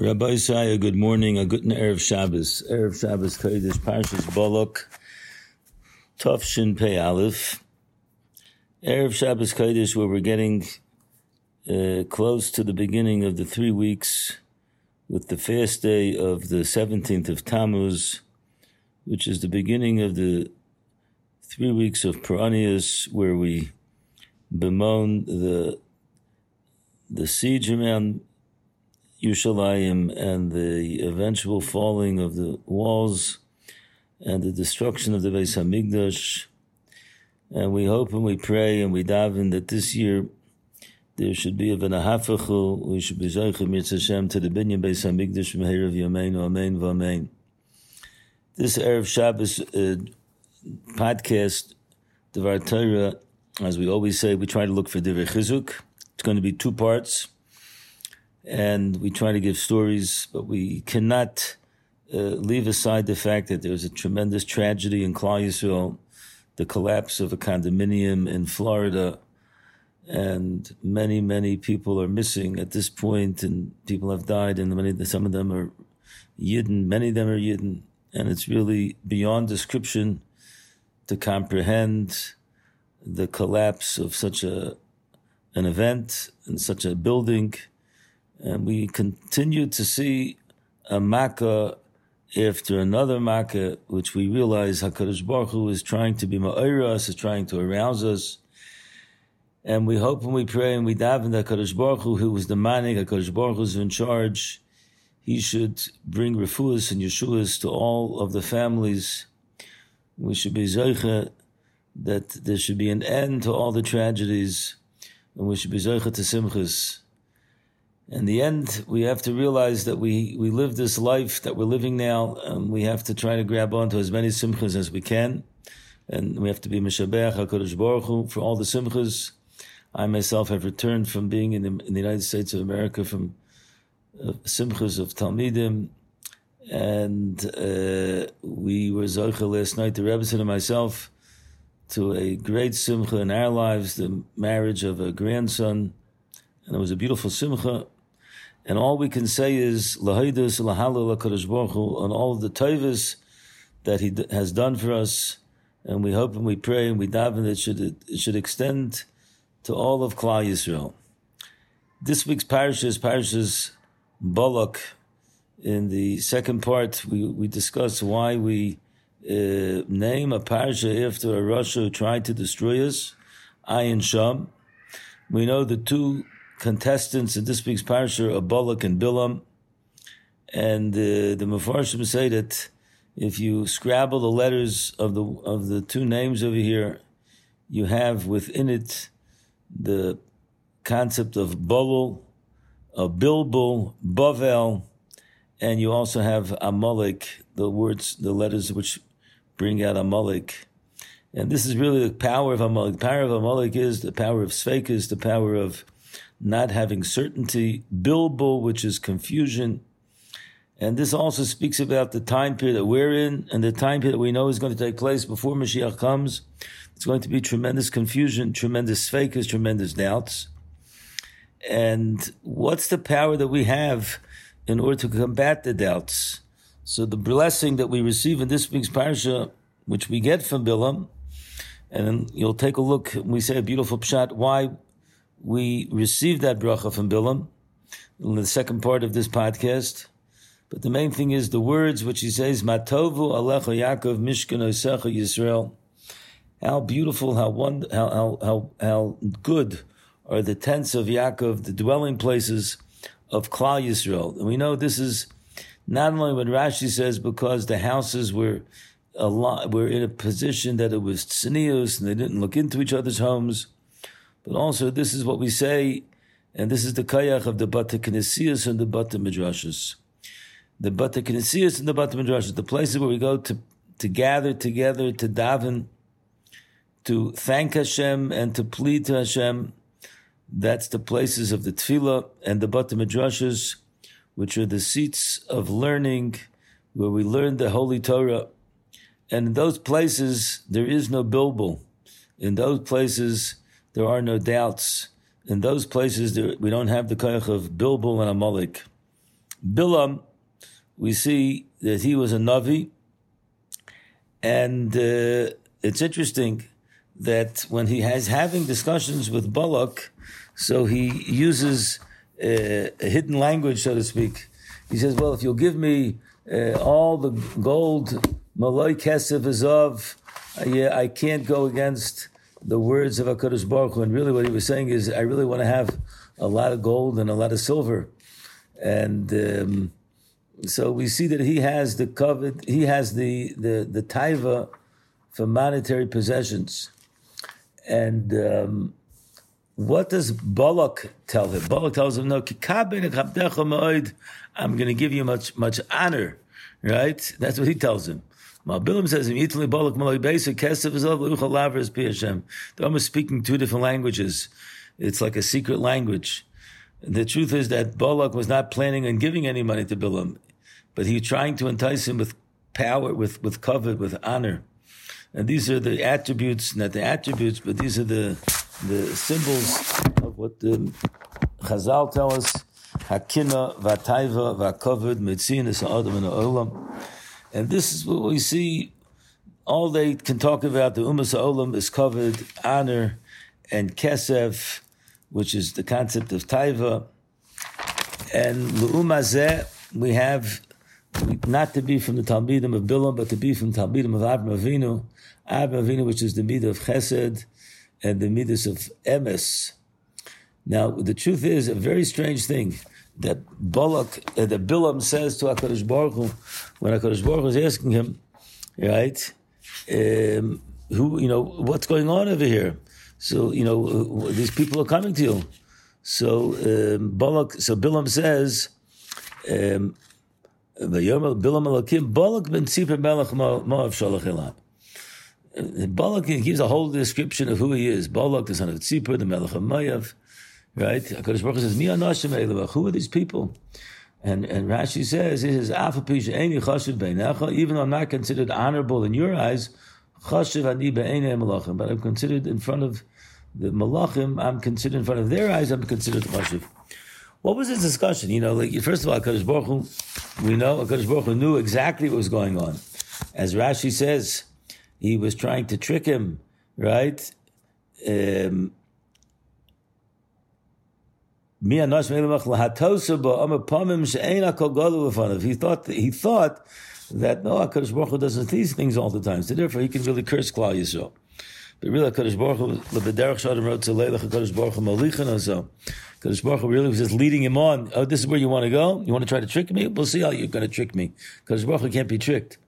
Rabbi Isaiah, good morning. A good Erev Shabbos. Erev Shabbos Kodesh Parshas Balak, Tov Pei Aleph. Erev Shabbos Kodesh, where we're getting uh, close to the beginning of the three weeks with the fast day of the 17th of Tammuz, which is the beginning of the three weeks of Peranius, where we bemoan the the siege around Yerushalayim and the eventual falling of the walls and the destruction of the Beis Hamikdash. And we hope and we pray and we daven that this year there should be a v'nahafachu, we should be zoicha mitzvah to the binyan Beis Hamikdash Herav Yameinu, Amen v'Amen. This Erev Shabbos uh, podcast, Devar Torah, as we always say, we try to look for Divrei Chizuk. It's going to be two parts and we try to give stories, but we cannot uh, leave aside the fact that there was a tremendous tragedy in Klal the collapse of a condominium in Florida, and many, many people are missing at this point, and people have died, and many, some of them are Yidden, many of them are Yidden, and it's really beyond description to comprehend the collapse of such a an event and such a building and we continue to see a Makkah after another Makkah, which we realize HaKadosh Baruch Hu is trying to be Ma'ira is trying to arouse us. And we hope and we pray and we daven that HaKadosh Baruch Hu, who was the Manik, HaKadosh Baruch Hu is in charge, he should bring refuahs and yeshuas to all of the families. We should be Zeicha that there should be an end to all the tragedies, and we should be Zeicha to Simchas in the end, we have to realize that we, we live this life that we're living now, and we have to try to grab onto as many simchas as we can. And we have to be Meshabech HaKadosh Baruch Hu for all the simchas. I myself have returned from being in the, in the United States of America from uh, simchas of Talmidim. And uh, we were Zocha last night, the Rebbe and myself, to a great simcha in our lives, the marriage of a grandson. And it was a beautiful simcha. And all we can say is lahaydus lahalal Hakadosh on all of the tovas that He has done for us, and we hope and we pray and we daven that it should it should extend to all of Klal Yisrael. This week's parasha is parashas Balak. In the second part, we we discuss why we uh, name a parasha after a Russia who tried to destroy us, Ayin Sham. We know the two contestants in this week's parsha are Balak and Bilam. And uh, the Mefarshim say that if you scrabble the letters of the of the two names over here, you have within it the concept of Bulul, of Bilbul, Bavel, and you also have Amalek, the words, the letters which bring out Amalek. And this is really the power of Amalek. The power of Amalek is the power of Svekas, the power of not having certainty, bilbo, which is confusion. And this also speaks about the time period that we're in and the time period that we know is going to take place before Mashiach comes. It's going to be tremendous confusion, tremendous fakas, tremendous doubts. And what's the power that we have in order to combat the doubts? So the blessing that we receive in this week's parasha, which we get from Bilam, and you'll take a look, we say a beautiful pshat, why we received that bracha from Bilam in the second part of this podcast. But the main thing is the words which he says, Matovu Alecha Yaakov Mishkan Osecha Yisrael. How beautiful, how, how, how, how, how good are the tents of Yaakov, the dwelling places of Klal Yisrael. And we know this is not only what Rashi says because the houses were a lot, were in a position that it was tznius and they didn't look into each other's homes. But also, this is what we say, and this is the kayach of the Bata Kinesias and the Bata Midrashas. The Bata Kinesias and the Bata Midrashas, the places where we go to, to gather together, to daven, to thank Hashem and to plead to Hashem. That's the places of the Tefillah and the Bata Midrashas, which are the seats of learning, where we learn the Holy Torah. And in those places, there is no bilbul. In those places, there are no doubts. In those places, there, we don't have the koyach of Bilbul and Amalek. Bilam, we see that he was a Navi, and uh, it's interesting that when he has having discussions with Balak, so he uses uh, a hidden language, so to speak. He says, "Well, if you'll give me uh, all the gold, Malay Kesef is of, uh, yeah, I can't go against the words of Hakadosh Baruch Hu." And really, what he was saying is, I really want to have a lot of gold and a lot of silver, and. Um, so we see that he has the covet, he has the the the taiva for monetary possessions, and um, what does Balak tell him? Balak tells him, "No, I'm going to give you much much honor." Right? That's what he tells him. Bilam says, They're almost speaking two different languages. It's like a secret language. The truth is that Balak was not planning on giving any money to Bilam but he's trying to entice him with power, with with covet, with honor. And these are the attributes, not the attributes, but these are the the symbols of what the Chazal tell us: Hakina, Vataiva, Vakovid, Metzinas, Adam, and Olam. And this is what we see. All they can talk about the Umas Olam is covered honor and Kesef, which is the concept of Taiva. And Lu'umazeh, we have not to be from the Talmidim of Bilam, but to be from Talmidim of Abraham Avinu, Abraham Avinu, which is the midah of Chesed and the midas of Emes. Now, the truth is a very strange thing that Balak, uh, that Bilam says to Hakadosh Baruch Hu, when Hakadosh Baruch Hu is asking him, right, um, who you know what's going on over here? So you know uh, these people are coming to you. So um, Balak, so Bilam says. Um, Balak ben Tzipor Melech Moav Shalach. Balak gives a whole description of who he is. Balak, the son of Tzipor, the Melech of right? HaKadosh Baruch Hu says, Mi anashim who are these people? And, and Rashi says, he says, even though I'm not considered honorable in your eyes, chashiv ani malachim, but I'm considered in front of the malachim, I'm considered in front of their eyes, I'm considered chashiv. What was this discussion? You know, like first of all, Hakadosh Baruch Hu, we know Hakadosh Baruch Hu knew exactly what was going on. As Rashi says, he was trying to trick him, right? Um, he thought he thought that no, Hakadosh Baruch Hu doesn't these things all the time, so therefore he can really curse Klal Yisrael. But really, Hakadosh Baruch Hu, Lebederach Shadim wrote to Leilach Hakadosh Baruch Hu Malichan so. Because Baruch Hu really was just leading him on. Oh, this is where you want to go? You want to try to trick me? We'll see how you're going to trick me. Because Baruch Hu can't be tricked.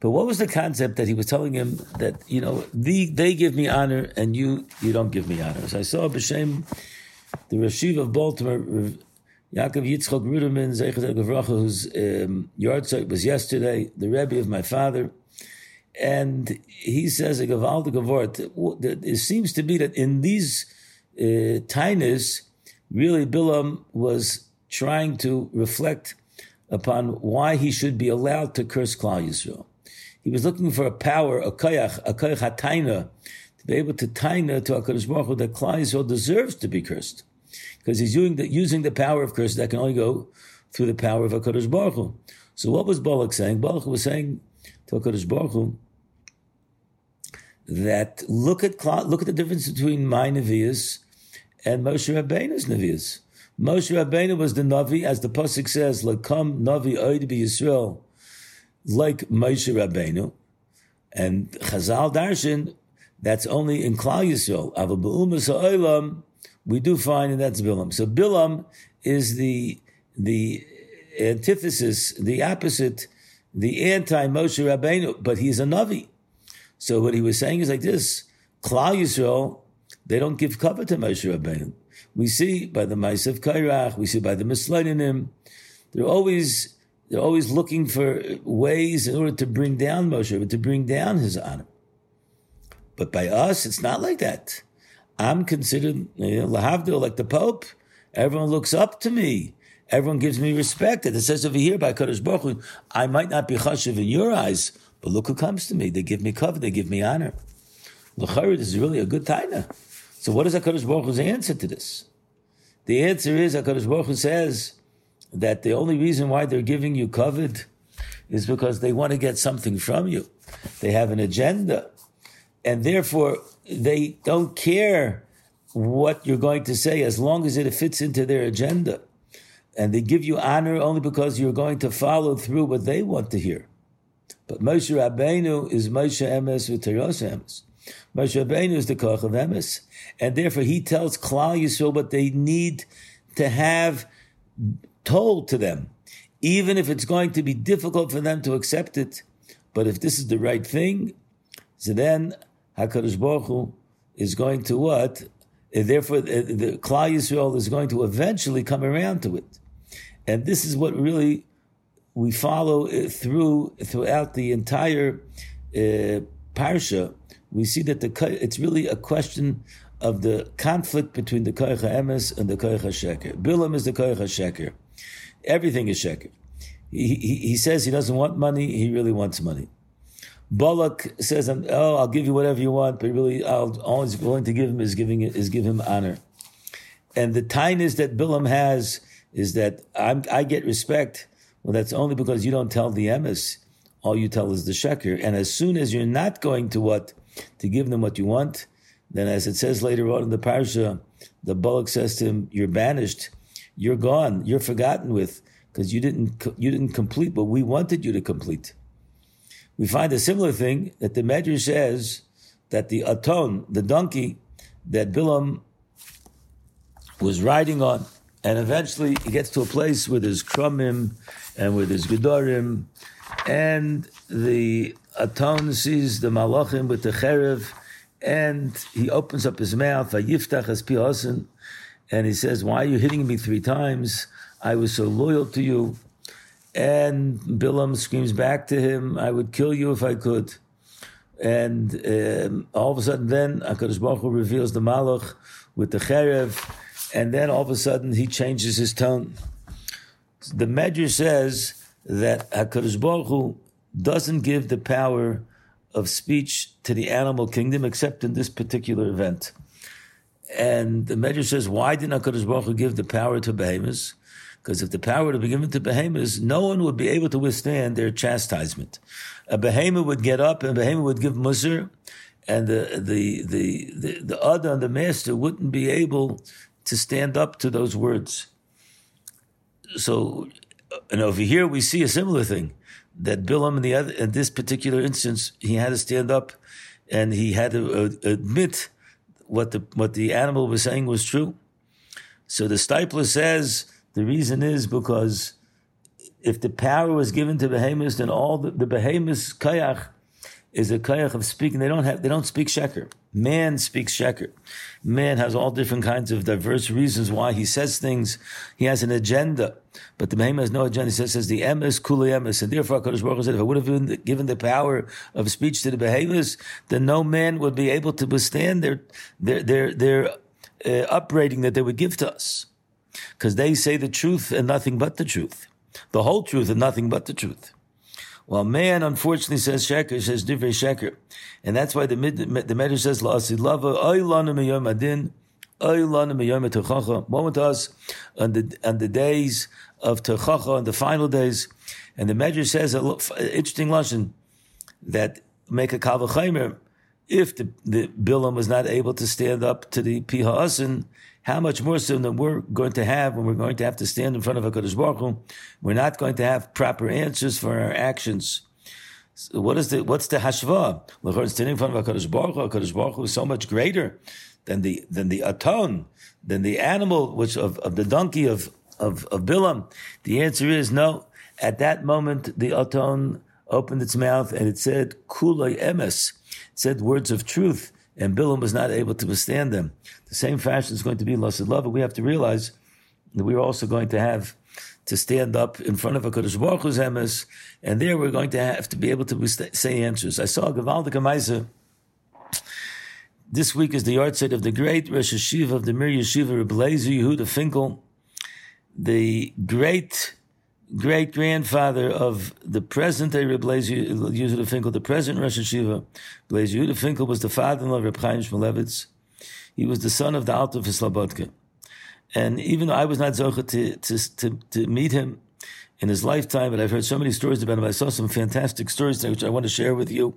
But what was the concept that he was telling him that, you know, the, they give me honor and you, you don't give me honor? So I saw B'Shem, the Rashiv of Baltimore, Yaakov Yitzchok Ruderman, Zeichet Gavracha, whose um, yahrzeit was yesterday, the Rebbe of my father. And he says a Gavort, it seems to be that in these uh, tainas, really Bilam was trying to reflect upon why he should be allowed to curse Klal Yisrael. He was looking for a power, a koyach, a koyach hataina, to be able to taina to HaKadosh Baruch Hu that Klal Yisrael deserves to be cursed. Because he's using the, using the power of curse that can only go through the power of HaKadosh Baruch Hu. So what was Balak saying? Balak was saying to HaKadosh Baruch Hu that look at, look at the difference between my Nevi'as and Moshe Rabbeinu's Navi's. Moshe Rabbeinu was the Navi, as the Pasuk says, Lakam Navi Oid be Yisrael, like Moshe Rabbeinu. And Chazal Darshan, that's only in Klal Yisrael. Ava we do find, and that's Bilam. So Bilam is the, the antithesis, the opposite, the anti-Moshe Rabbeinu, but he's a Navi. So what he was saying is like this, Klal Yisrael they don't give cover to Moshe Rabbeinu. We see by the Mice of Kairach, we see by the Misleininim, they're always they're always looking for ways in order to bring down Moshe, to bring down his honor. But by us, it's not like that. I'm considered lahavdil, like the Pope. Everyone looks up to me. Everyone gives me respect. And it says over here by Kadosh Baruch Hu, I might not be chashiv in your eyes, but look who comes to me. They give me cover. They give me honor. L'chayr, this is really a good taina. So what is HaKadosh Baruch Hu's answer to this? The answer is HaKadosh Baruch Hu says that the only reason why they're giving you covet is because they want to get something from you. They have an agenda. And therefore, they don't care what you're going to say as long as it fits into their agenda. And they give you honor only because you're going to follow through what they want to hear. But Moshe Rabbeinu is Moshe Emes with Teros Emes. Moshe Rabbeinu is the Koch of Emes. And therefore he tells Klal Yisrael what they need to have told to them, even if it's going to be difficult for them to accept it. But if this is the right thing, so then HaKadosh Baruch Hu is going to what? And therefore, the Klal Yisrael is going to eventually come around to it. And this is what really we follow through throughout the entire uh, parsha. We see that the it's really a question of the conflict between the koich emes and the koich sheker. Bilam is the koich sheker. Everything is sheker. He, he, he, says he doesn't want money. He really wants money. Balak says, um, "Oh, I'll give you whatever you want, but really, I'll all he's willing to give him is giving is give him honor." And the tiness that Bilam has is that I'm, i get respect. Well, that's only because you don't tell the emes. All you tell is the sheker. And as soon as you're not going to what to give them what you want, then as it says later on in the parsha, the Balak says to him, "You're banished. You're gone. You're forgotten with because you didn't you didn't complete what we wanted you to complete." We find a similar thing that the Medrash says that the aton, the donkey that Bilam was riding on, and eventually he gets to a place with his krumim and with his gedorim, and the aton sees the malachim with the cherev, and he opens up his mouth, yiftach as and he says, "Why are you hitting me three times? I was so loyal to you." And Bilam screams back to him, I would kill you if I could. And um, all of a sudden, then HaKadosh Baruch Hu reveals the Malach with the Cherev, and then all of a sudden he changes his tone. The Medrash says that HaKadosh Baruch Hu doesn't give the power of speech to the animal kingdom except in this particular event. And the Medrash says, why did HaKadosh Baruch Hu give the power to behemoths? Because if the power would be given to behemoths, no one would be able to withstand their chastisement. A behemoth would get up and a behemoth would give musr, and the the the the, the other and the master wouldn't be able to stand up to those words. So, and over here we see a similar thing that Bilam in the other in this particular instance he had to stand up and he had to uh, admit what the what the animal was saying was true. So the Steipler says the reason is because if the power was given to behemoths, then all the, the behemoths kayach is a kayach of speaking. They don't have, they don't speak sheker. Man speaks sheker. Man has all different kinds of diverse reasons why he says things. He has an agenda, but the behemoth has no agenda. He says, says the emes kuli emes, and therefore Hakadosh Baruch said, if I would have the, given the power of speech to the behemoths, then no man would be able to withstand their their their their uh, upbraiding that they would give to us because they say the truth and nothing but the truth, the whole truth and nothing but the truth. Well, man unfortunately says sheker, says divrei sheker, and that's why the the Medrash says la'asid lava oylanu miyom adin oylanu miyom techacha. Moment us on the on the days of techacha, on the final days, and the Medrash says an interesting lesson that make a kavachaymer if the, the Bilam was not able to stand up to the Piha how much more so than we're going to have when we're going to have to stand in front of HaKadosh Baruch Hu, we're not going to have proper answers for our actions. So what is the, what's the hashva? Standing in front of HaKadosh Baruch Hu, HaKadosh Baruch Hu is so much greater than the, than the aton, than the animal, which of, of the donkey of, of, of Bilam. The answer is no. At that moment, the aton opened its mouth and it said, kulay emes. It said words of truth and Bilam was not able to withstand them. The same fashion is going to be in Lasad Lava. We have to realize that we're also going to have to stand up in front of a Kodesh Baruch Hu's emes, and there we're going to have to be able to say answers. I saw Gavaldik Amaisa. This week is the yahrzeit of the great Rosh Yeshiva of the Mir Yeshiva, Rebbe Yehuda Finkel, the great great grandfather of the present day Yehuda Finkel, the present Rosh Yeshiva. Blaise Yehuda Finkel was the father-in-law of Reb Chaim Shmulevitz. He was the son of the Alter of Slobodka. And even though I was not zocha to, to, to, to meet him in his lifetime, but I've heard so many stories about him. I saw some fantastic stories which I want to share with you.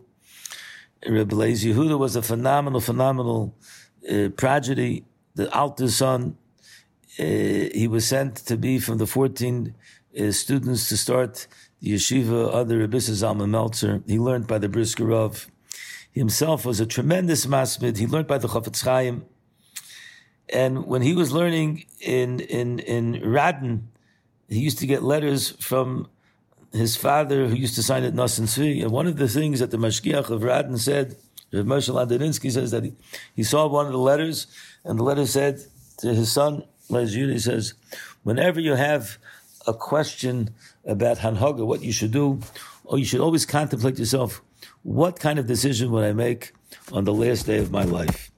Rabbi Leis Yehuda was a phenomenal, phenomenal uh, prodigy. The Alter son, uh, he was sent to be from the 14 uh, students to start the yeshiva under Rabbi Zalman Meltzer. He learned by the Brisker Rav. Himself was a tremendous masmid. He learned by the Chafetz Chaim. And when he was learning in, in, in Radin, he used to get letters from his father who used to sign it Nasan Tzvi. And one of the things that the Mashgiach of Radin said, Rav Moshe Ladaninsky says that he, he saw one of the letters, and the letter said to his son, he says, whenever you have a question about Hanhaga, what you should do, or you should always contemplate yourself, what kind of decision would I make on the last day of my life?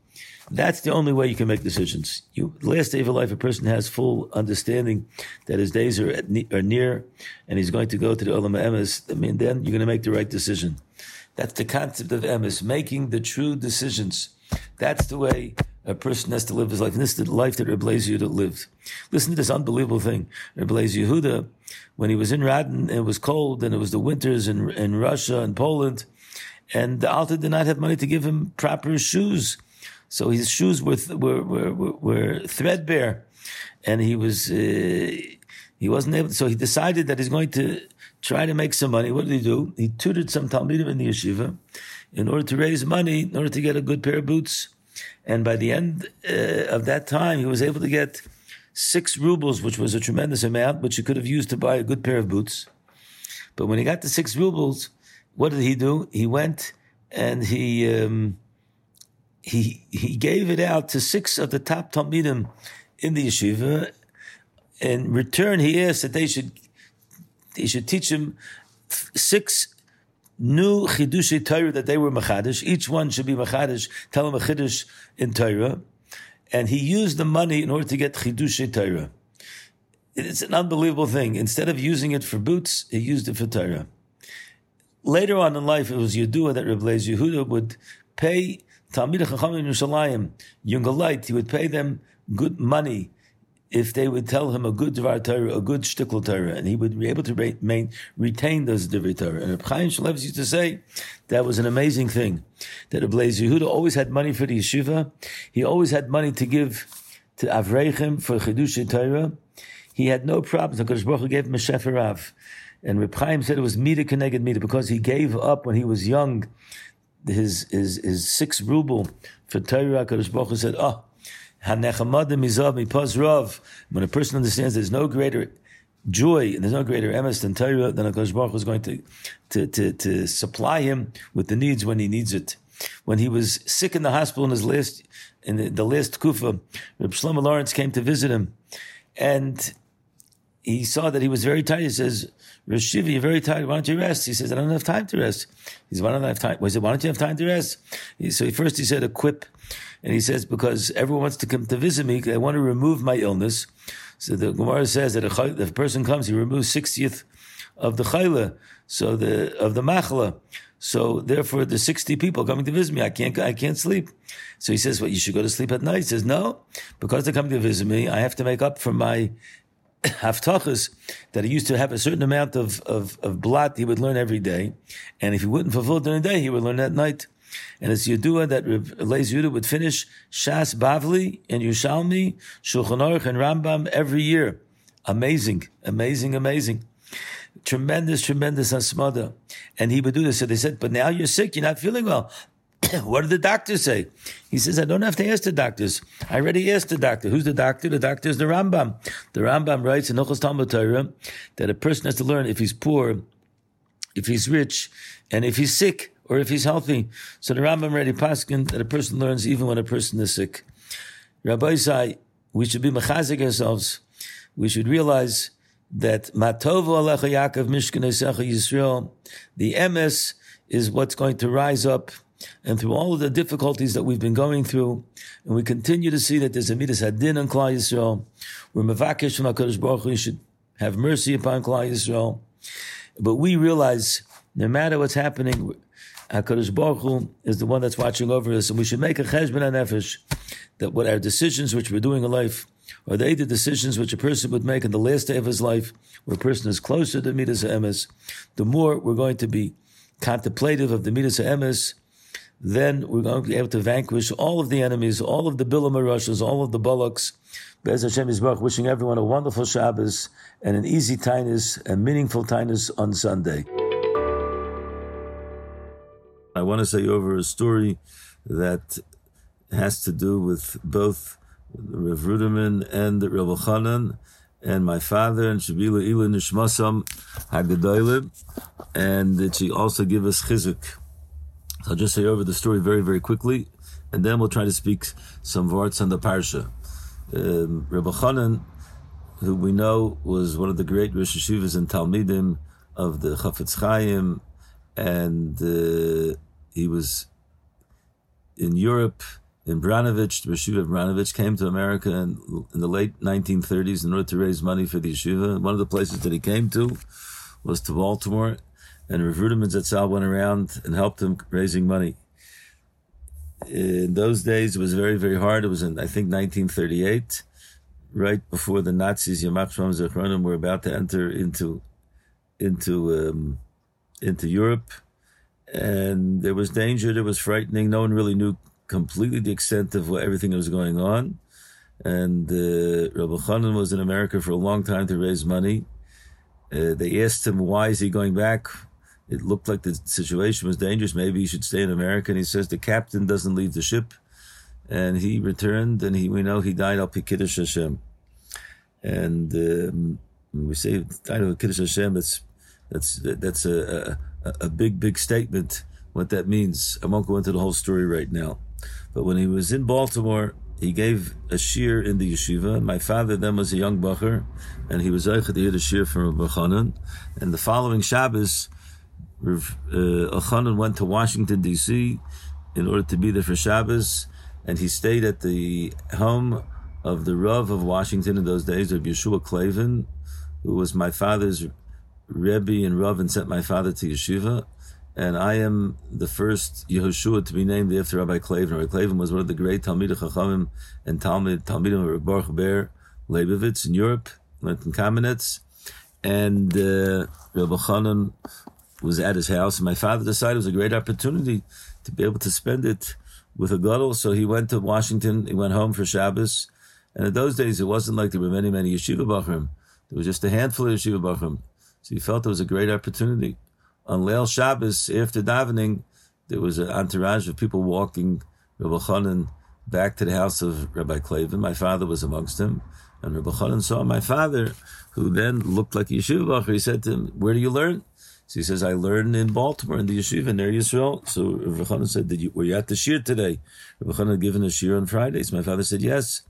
That's the only way you can make decisions. You, last day of your life, a person has full understanding that his days are, are near and he's going to go to the Olam Emes. I mean, then you're going to make the right decision. That's the concept of Emes, making the true decisions. That's the way a person has to live his life. And this is the life that Rebbe Yehuda lived. Listen to this unbelievable thing. Rebbe Yehuda, when he was in Radin, it was cold and it was the winters in, in Russia and Poland, and the Alta did not have money to give him proper shoes. So his shoes were were were, were threadbare, and he was uh, he wasn't able. So he decided that he's going to try to make some money. What did he do? He tutored some talmidim in the yeshiva in order to raise money, in order to get a good pair of boots. And by the end uh, of that time, he was able to get six rubles, which was a tremendous amount, which he could have used to buy a good pair of boots. But when he got the six rubles, what did he do? He went and he um, he he gave it out to six of the top talmidim in the yeshiva. In return, he asked that they should he should teach him six new chidushi Torah that they were machadish. Each one should be machadish. Tell him a chiddush in Torah, and he used the money in order to get chidushi Torah. It's an unbelievable thing. Instead of using it for boots, he used it for Torah. Later on in life, it was Yedua that Reb Yehuda would pay Talmid Chacham in Yerushalayim, younger light, he would pay them good money if they would tell him a good Dvar Torah, a good Shtickle Torah, and he would be able to re- retain those Dvar Torah. And Reb Chaim Shmulevitz used to say that was an amazing thing. That Reb Yehuda always had money for the yeshiva. He always had money to give to Avrechim for Chidush Torah. He had no problems. HaKadosh Baruch Hu gave him a Shefer And Reb Chaim said it was Mida connected Mida because he gave up when he was young his his his six ruble for Torah, Kadosh Baruch Hu said, ah, "Oh, hanechamadim izav mipaz rav." When a person understands there's no greater joy and there's no greater emes than Torah, then Kadosh Baruch Hu is going to, to to to supply him with the needs when he needs it. When he was sick in the hospital in his last in the, the last kufa, Reb Shlomo Lorincz came to visit him, and he saw that he was very tired. He says, Rashiva, you're very tired. Why don't you rest? He says, I don't have time to rest. He says, Why don't I have time? Well, he said, Why don't you have time to rest? He, so first he said a quip. And he says, Because everyone wants to come to visit me. They want to remove my illness. So the Gemara says that if a person comes, he removes 60th of the chayla, so the, of the machla. So therefore, the 60 people coming to visit me, I can't, I can't sleep. So he says, well, you should go to sleep at night. He says, no, because they're coming to visit me, I have to make up for my haftachas that he used to have a certain amount of, of, of blot he would learn every day. And if he wouldn't fulfill it during the day, he would learn at night. And it's Yedua that Leis Yudah would finish Shas Bavli and Yushalmi, Shulchan Aruch and Rambam every year. Amazing, amazing, amazing. Tremendous, tremendous asmada. And he would do this. So they said, but now you're sick, you're not feeling well. what did the doctor say? He says, I don't have to ask the doctors. I already asked the doctor. Who's the doctor? The doctor is the Rambam. The Rambam writes in Ochos Talmud Torah that a person has to learn if he's poor, if he's rich, and if he's sick, or if he's healthy. So the Rambam already paskin that a person learns even when a person is sick. Rabbi say we should be mechazik ourselves. We should realize that Matovu Alecha Yaakov Mishkan Yisrael, the emes is what's going to rise up and through all of the difficulties that we've been going through, and we continue to see that there's a midas hadin on Klal Yisrael, we're mevakesh from HaKadosh Baruch Hu, should have mercy upon Klal Yisrael. But we realize, no matter what's happening, HaKadosh Baruch Hu is the one that's watching over us, and we should make a cheshbon nefesh that what our decisions which we're doing in life are they the decisions which a person would make in the last day of his life, where a person is closer to Midas Emes, the more we're going to be contemplative of the Midas Emes, then we're going to be able to vanquish all of the enemies, all of the Bilam all of the Bullocks. Bez Hashem Yisbarach, wishing everyone a wonderful Shabbos and an easy tinus and meaningful tinus on Sunday. I want to say over a story that has to do with both Rav Ruderman and Rav Chanan and my father and Shabila Ila Nishmasam Hagadolim, and that she also give us chizuk. So I'll just say over the story very, very quickly, and then we'll try to speak some words on the parsha. Um, Rabbi Chanan, who we know was one of the great Rosh Hashivas and Talmidim of the Chafetz Chaim, and uh, he was in Europe in Branovich, the Yeshiva Branovich came to America in, in, the late 1930s in order to raise money for the yeshiva. One of the places that he came to was to Baltimore, and Rav Ruderman Zatzal went around and helped him raising money. In those days, it was very, very hard. It was in, I think, 1938, right before the Nazis, Yamach Shvam Zechronim, were about to enter into into um, into Europe, and there was danger. There was frightening. No one really knew completely the extent of what, everything that was going on. And uh, Rabbi Chanan was in America for a long time to raise money. Uh, they asked him, why is he going back? It looked like the situation was dangerous. Maybe he should stay in America. And he says the captain doesn't leave the ship. And he returned, and he we know he died al Kiddush Hashem. And um, we say died al Kiddush Hashem. That's that's that's a, a a big big statement. What that means, I won't go into the whole story right now. But when he was in Baltimore, he gave a shir in the yeshiva. My father then was a young bacher, and he was able to hear the shir from Rabbi Chanan. And the following Shabbos, Rav uh, went to Washington D.C. in order to be there for Shabbos, and he stayed at the home of the Rav of Washington in those days, of Yehoshua Klavan, who was my father's Rebbe and Rav, and sent my father to yeshiva and I am the first Yehoshua to be named after Rabbi Klavan. Rabbi Klavan was one of the great Talmid Chachamim and Talmid Talmidim of Baruch Ber Leibovitz in Europe, went in Kamenetz, and uh, Rabbi Chanan was at his house. And my father decided it was a great opportunity to be able to spend it with a gadol. So he went to Washington. He went home for Shabbos. And in those days, it wasn't like there were many, many yeshiva bachrim. There was just a handful of yeshiva bachrim. So he felt it was a great opportunity on Leil Shabbos after davening, there was an entourage of people walking Rabbi Chanan back to the house of Rabbi Klavan. My father was amongst them, and Rabbi Chanan saw my father, who then looked like a yeshiva He said to him, "Where do you learn?" So he says, "I learned in Baltimore in the yeshiva Ner Yisrael." So Rabbi Chanan said, "Did you were you at the shir today?" Rabbi Chanan had given a shir on Fridays. My father said, "Yes."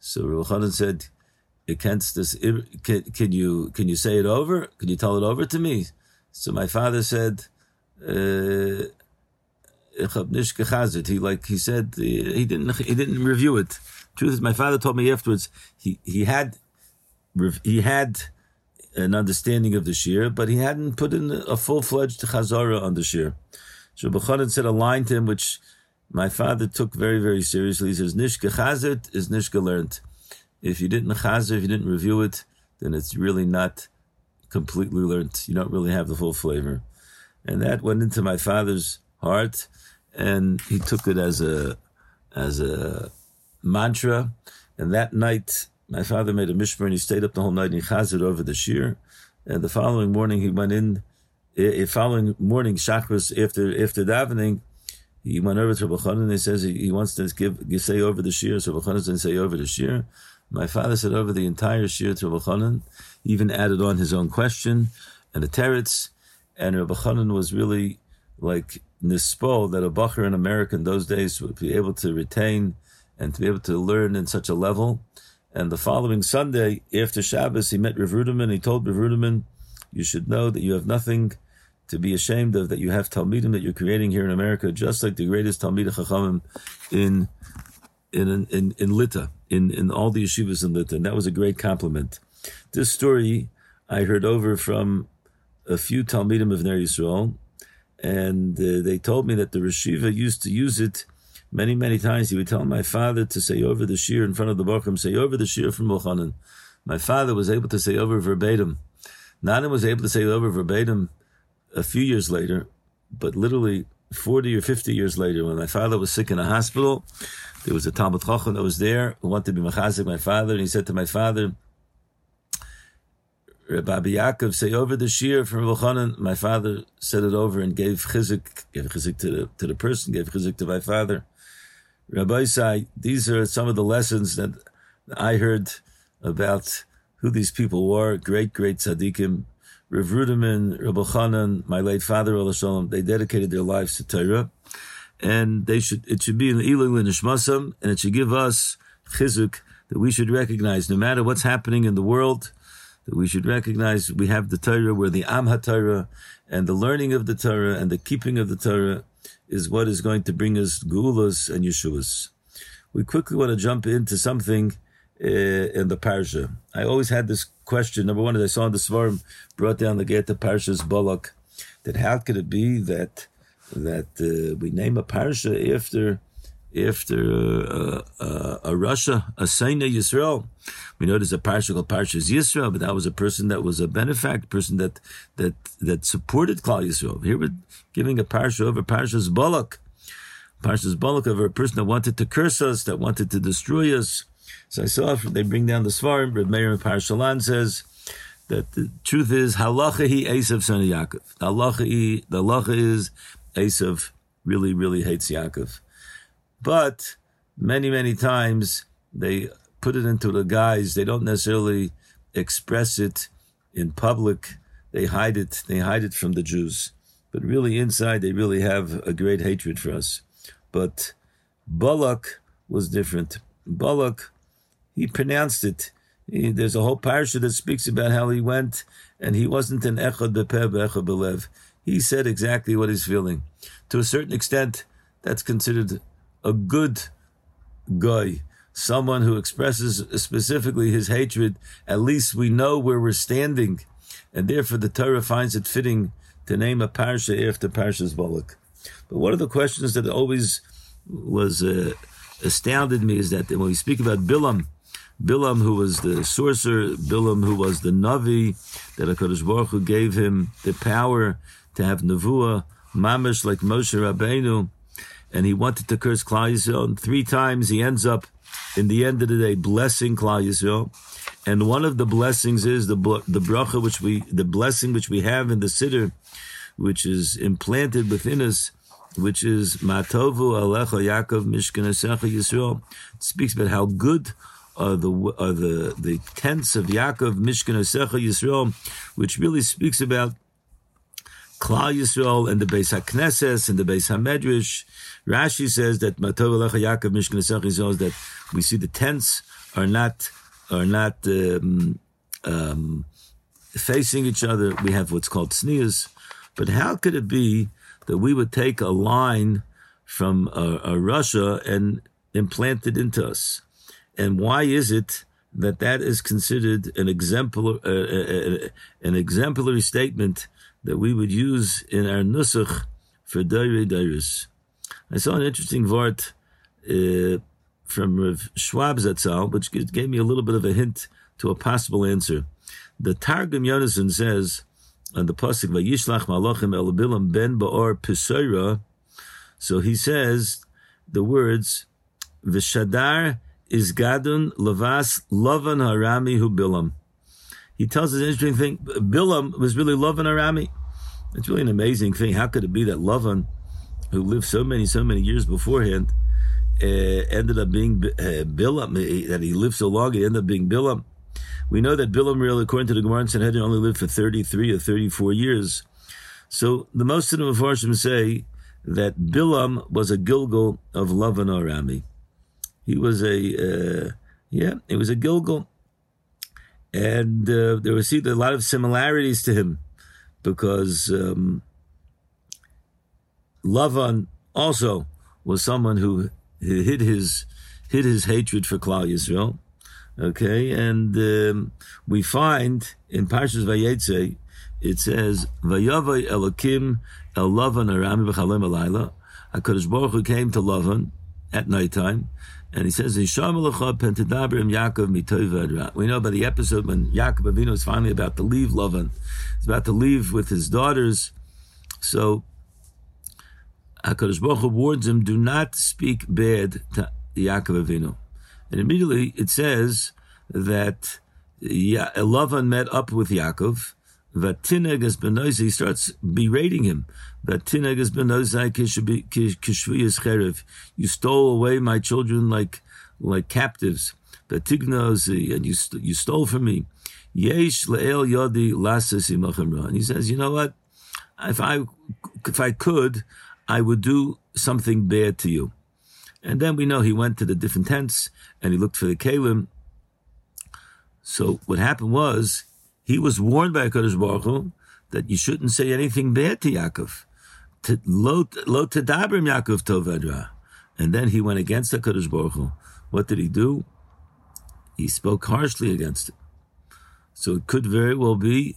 So Rabbi Chanan said, "Against this, can, can you can you say it over? Can you tell it over to me?" So my father said, uh, he like he said he didn't he didn't review it. Truth is, my father told me afterwards he he had he had an understanding of the shir, but he hadn't put in a full fledged chazara on the shir. So Bechadin said a line to him which my father took very very seriously. He says nishka chazit is nishka learned. If you didn't chazer, if you didn't review it, then it's really not completely learned. You don't really have the full flavor. And that went into my father's heart, and he took it as a as a mantra. And that night, my father made a mishmer, and he stayed up the whole night and he chazed over the shir. And the following morning, he went in. The following morning, chakras after after davening, he went over to Rabbi and he says he, he wants to give say over the shir. So Rabbi didn't say over the shir. My father said over the entire shir to Rabbi even added on his own question and the teretz. And Rabbi Chanan was really like nispo that a bacher in America in those days would be able to retain and to be able to learn in such a level. And the following Sunday, after Shabbos, he met Rav Ruderman. He told Rav Ruderman, you should know that you have nothing to be ashamed of, that you have Talmidim that you're creating here in America, just like the greatest Talmid Chachamim in, in, in, in Lita, in, in all the yeshivas in Lita. And that was a great compliment. This story I heard over from a few Talmidim of Ner Yisrael, and uh, they told me that the Rashiva used to use it many, many times he would tell my father to say over the shir in front of the Bochum, say over the shir from Mochanan. My father was able to say over verbatim. Nana was able to say over verbatim a few years later, but literally 40 or 50 years later, when my father was sick in a hospital, there was a Talmud Chacham that was there who wanted to be machazik my father, and he said to my father, Rabbi Yaakov, say over the shir from Rabbi My father said it over and gave chizik, gave chizik to the, to the person, gave chizik to my father. Rabbi Sai, these are some of the lessons that I heard about who these people were. Great, great tzaddikim. Rav Ruderman, Rabbi Chanan, my late father, they dedicated their lives to Torah. And they should, it should be the Ilang Nishmasam, and it should give us chizuk that we should recognize no matter what's happening in the world, that we should recognize we have the Torah, we're the Am HaTorah, and the learning of the Torah and the keeping of the Torah is what is going to bring us Gulas and Yeshuas. We quickly want to jump into something uh, in the Parsha. I always had this question. Number one, as I saw in the Svarm, brought down the Geta Parsha's Balak, that how could it be that that uh, we name a Parsha after after uh, uh, a Russia, a Saina Yisrael. We know there's a parsha called Parshas Yisrael, but that was a person that was a benefactor, person that that that supported Klal Yisrael. Here we're giving a parsha over Parshas Balak, Parshas Balak over a person that wanted to curse us, that wanted to destroy us. So I saw they bring down the Svarim. Reb Meir Parshalan says that the truth is halacha he Esav son of Yaakov. Halacha the halacha is Esav really really hates Yaakov. But many, many times they put it into the guise. They don't necessarily express it in public. They hide it. They hide it from the Jews. But really, inside, they really have a great hatred for us. But Balak was different. Balak, he pronounced it. He, there's a whole parasha that speaks about how he went and he wasn't an echad bepeh echad belev. He said exactly what he's feeling. To a certain extent, that's considered a good guy, someone who expresses specifically his hatred, at least we know where we're standing. And therefore the Torah finds it fitting to name a parsha after Parshas Balak. But one of the questions that always was uh, astounded me is that when we speak about Bilam, Bilam, who was the sorcerer, Bilam, who was the Navi, that HaKadosh Baruch Hu gave him the power to have Nevuah, Mamish, like Moshe Rabbeinu, and he wanted to curse Klal Yisrael. And three times he ends up, in the end of the day, blessing Klal Yisrael. And one of the blessings is the the bracha which we, the blessing which we have in the siddur, which is implanted within us, which is Matovu Alecha Yaakov Mishkan Asecha Yisrael. It speaks about how good are the are the the tents of Yaakov Mishkan Asecha Yisrael, which really speaks about Klal Yisrael and the Beis Haknesses and the Beis Hamedrash Rashi says that Matov Alecha Yaakov Mishkan that we see the tents are not are not um, um, facing each other. We have what's called sneers. But how could it be that we would take a line from uh, Russia and implant it into us? And why is it that that is considered an exemplar, uh, uh, uh an exemplary statement that we would use in our nusach for Daire Dairis? I saw an interesting vart uh, from Rav Schwab Zatzal, which gave me a little bit of a hint to a possible answer. The Targum Yonason says on the pasuk Vayishlach Malachim El Bilam Ben Baor Pisoira. So he says the words V'Shadar is Gadun Lavas Lavan Harami Hu Bilam. He tells us an interesting thing. Bilam was really Lavan Harami. It's really an amazing thing. How could it be that Lavan who lived so many, so many years beforehand, uh, ended up being uh, Bilam, that he lived so long, he ended up being Bilam. We know that Bilam, really, according to the Gemara in Sanhedrin, only lived for 33 or 34 years. So the most of the Mepharshim say that Bilam was a Gilgal of Lavan Arami. He was a, uh, yeah, he was a Gilgal. And uh, there was a lot of similarities to him because um, Lavan also was someone who hid his hid his hatred for Klal Yisrael. Okay, and um, we find in Parshas Vayetze it says Vayavay Elokim El Lavan Arami B'Chalem Alayla. Hakadosh Baruch Hu came to Lavan at nighttime. And he says, We know by the episode when Yaakov Avinu is finally about to leave Lavan, he's about to leave with his daughters. So HaKadosh Baruch Hu warns him, do not speak bad to Yaakov Avinu. And immediately it says that Lavan met up with Yaakov, Vatineg as Benoizai starts berating him. Vatineg as Benoizai kishviyas cherev. You stole away my children like like captives. Vatignozi, and you you stole from me. Yesh le'el yodi lasas And he says, you know what? If I if I could, I would do something bad to you. And then we know he went to the different tents and he looked for the kalim. So what happened was he was warned by Hakadosh Baruch Hu that you shouldn't say anything bad to Yaakov. Lo tadabrim Yaakov. And then he went against Hakadosh Baruch Hu. What did he do? He spoke harshly against it. So it could very well be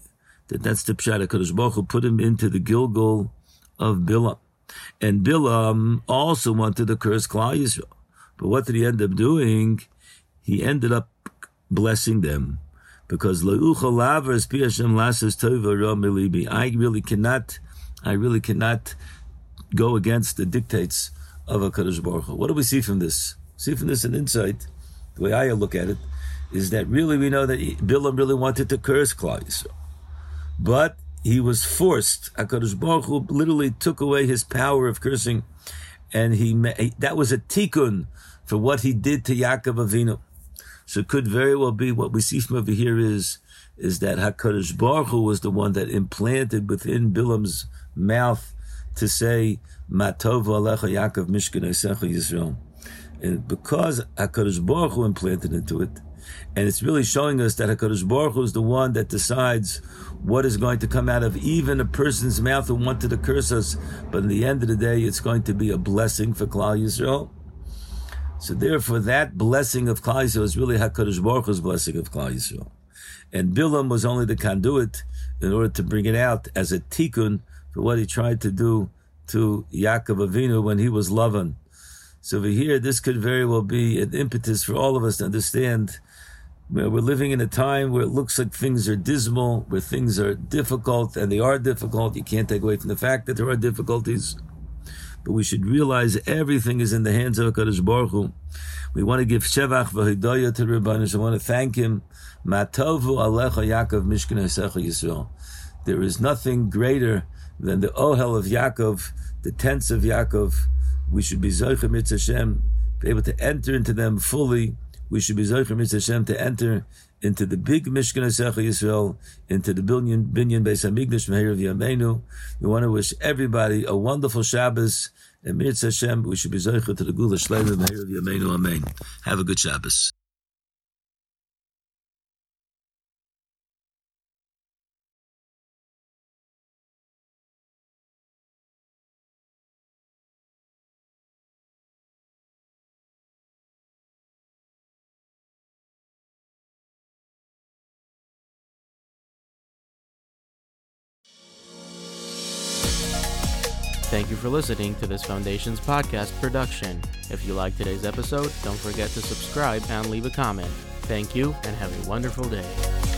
that that's the pshat Hakadosh Baruch Hu put him into the gilgul of Bilam. And Bilam also wanted to curse Klal Yisrael. But what did he end up doing? He ended up blessing them because I really cannot, I really cannot go against the dictates of Hakadosh Baruch Hu. What do we see from this? See from this an insight. The way I look at it is that really we know that Bilam really wanted to curse Klal but he was forced. Hakadosh Baruch Hu literally took away his power of cursing, and he that was a tikkun for what he did to Yaakov Avinu. So it could very well be what we see from over here is is that Hakadosh Baruch Hu was the one that implanted within Bilam's mouth to say Matov Alecha Yaakov Mishkenosecha Yisrael, and because Hakadosh Baruch Hu implanted into it, and it's really showing us that Hakadosh Baruch Hu is the one that decides what is going to come out of even a person's mouth who wanted to curse us, but in the end of the day, it's going to be a blessing for Klal Yisrael. So therefore, that blessing of Klal Yisrael is really Hakadosh Baruch Hu's blessing of Klal Yisrael, and Bilam was only the conduit in order to bring it out as a tikkun for what he tried to do to Yaakov Avinu when he was Lavan. So over here, this could very well be an impetus for all of us to understand we're living in a time where it looks like things are dismal, where things are difficult, and they are difficult. You can't take away from the fact that there are difficulties. But we should realize everything is in the hands of HaKadosh Baruch Hu. We want to give Shevach v'Hidayah to Rabbanus. I want to thank him. Matovu Alecha Yaakov Mishkenosecha Yisrael. There is nothing greater than the Ohel of Yaakov, the tents of Yaakov. We should be Zoichem Hashem, be able to enter into them fully. We should be Zoichem Hashem to enter into the big Mishkenosecha Yisrael, into the billion binyan Beis Hamikdash of Yameinu. We want to wish everybody a wonderful Shabbos. And Mirz Hashem, we should be Zoicha to the Geulah Shleimah of. Amen. Have a good Shabbos. For listening to this Foundation's podcast production. If you like today's episode, don't forget to subscribe and leave a comment. Thank you and have a wonderful day.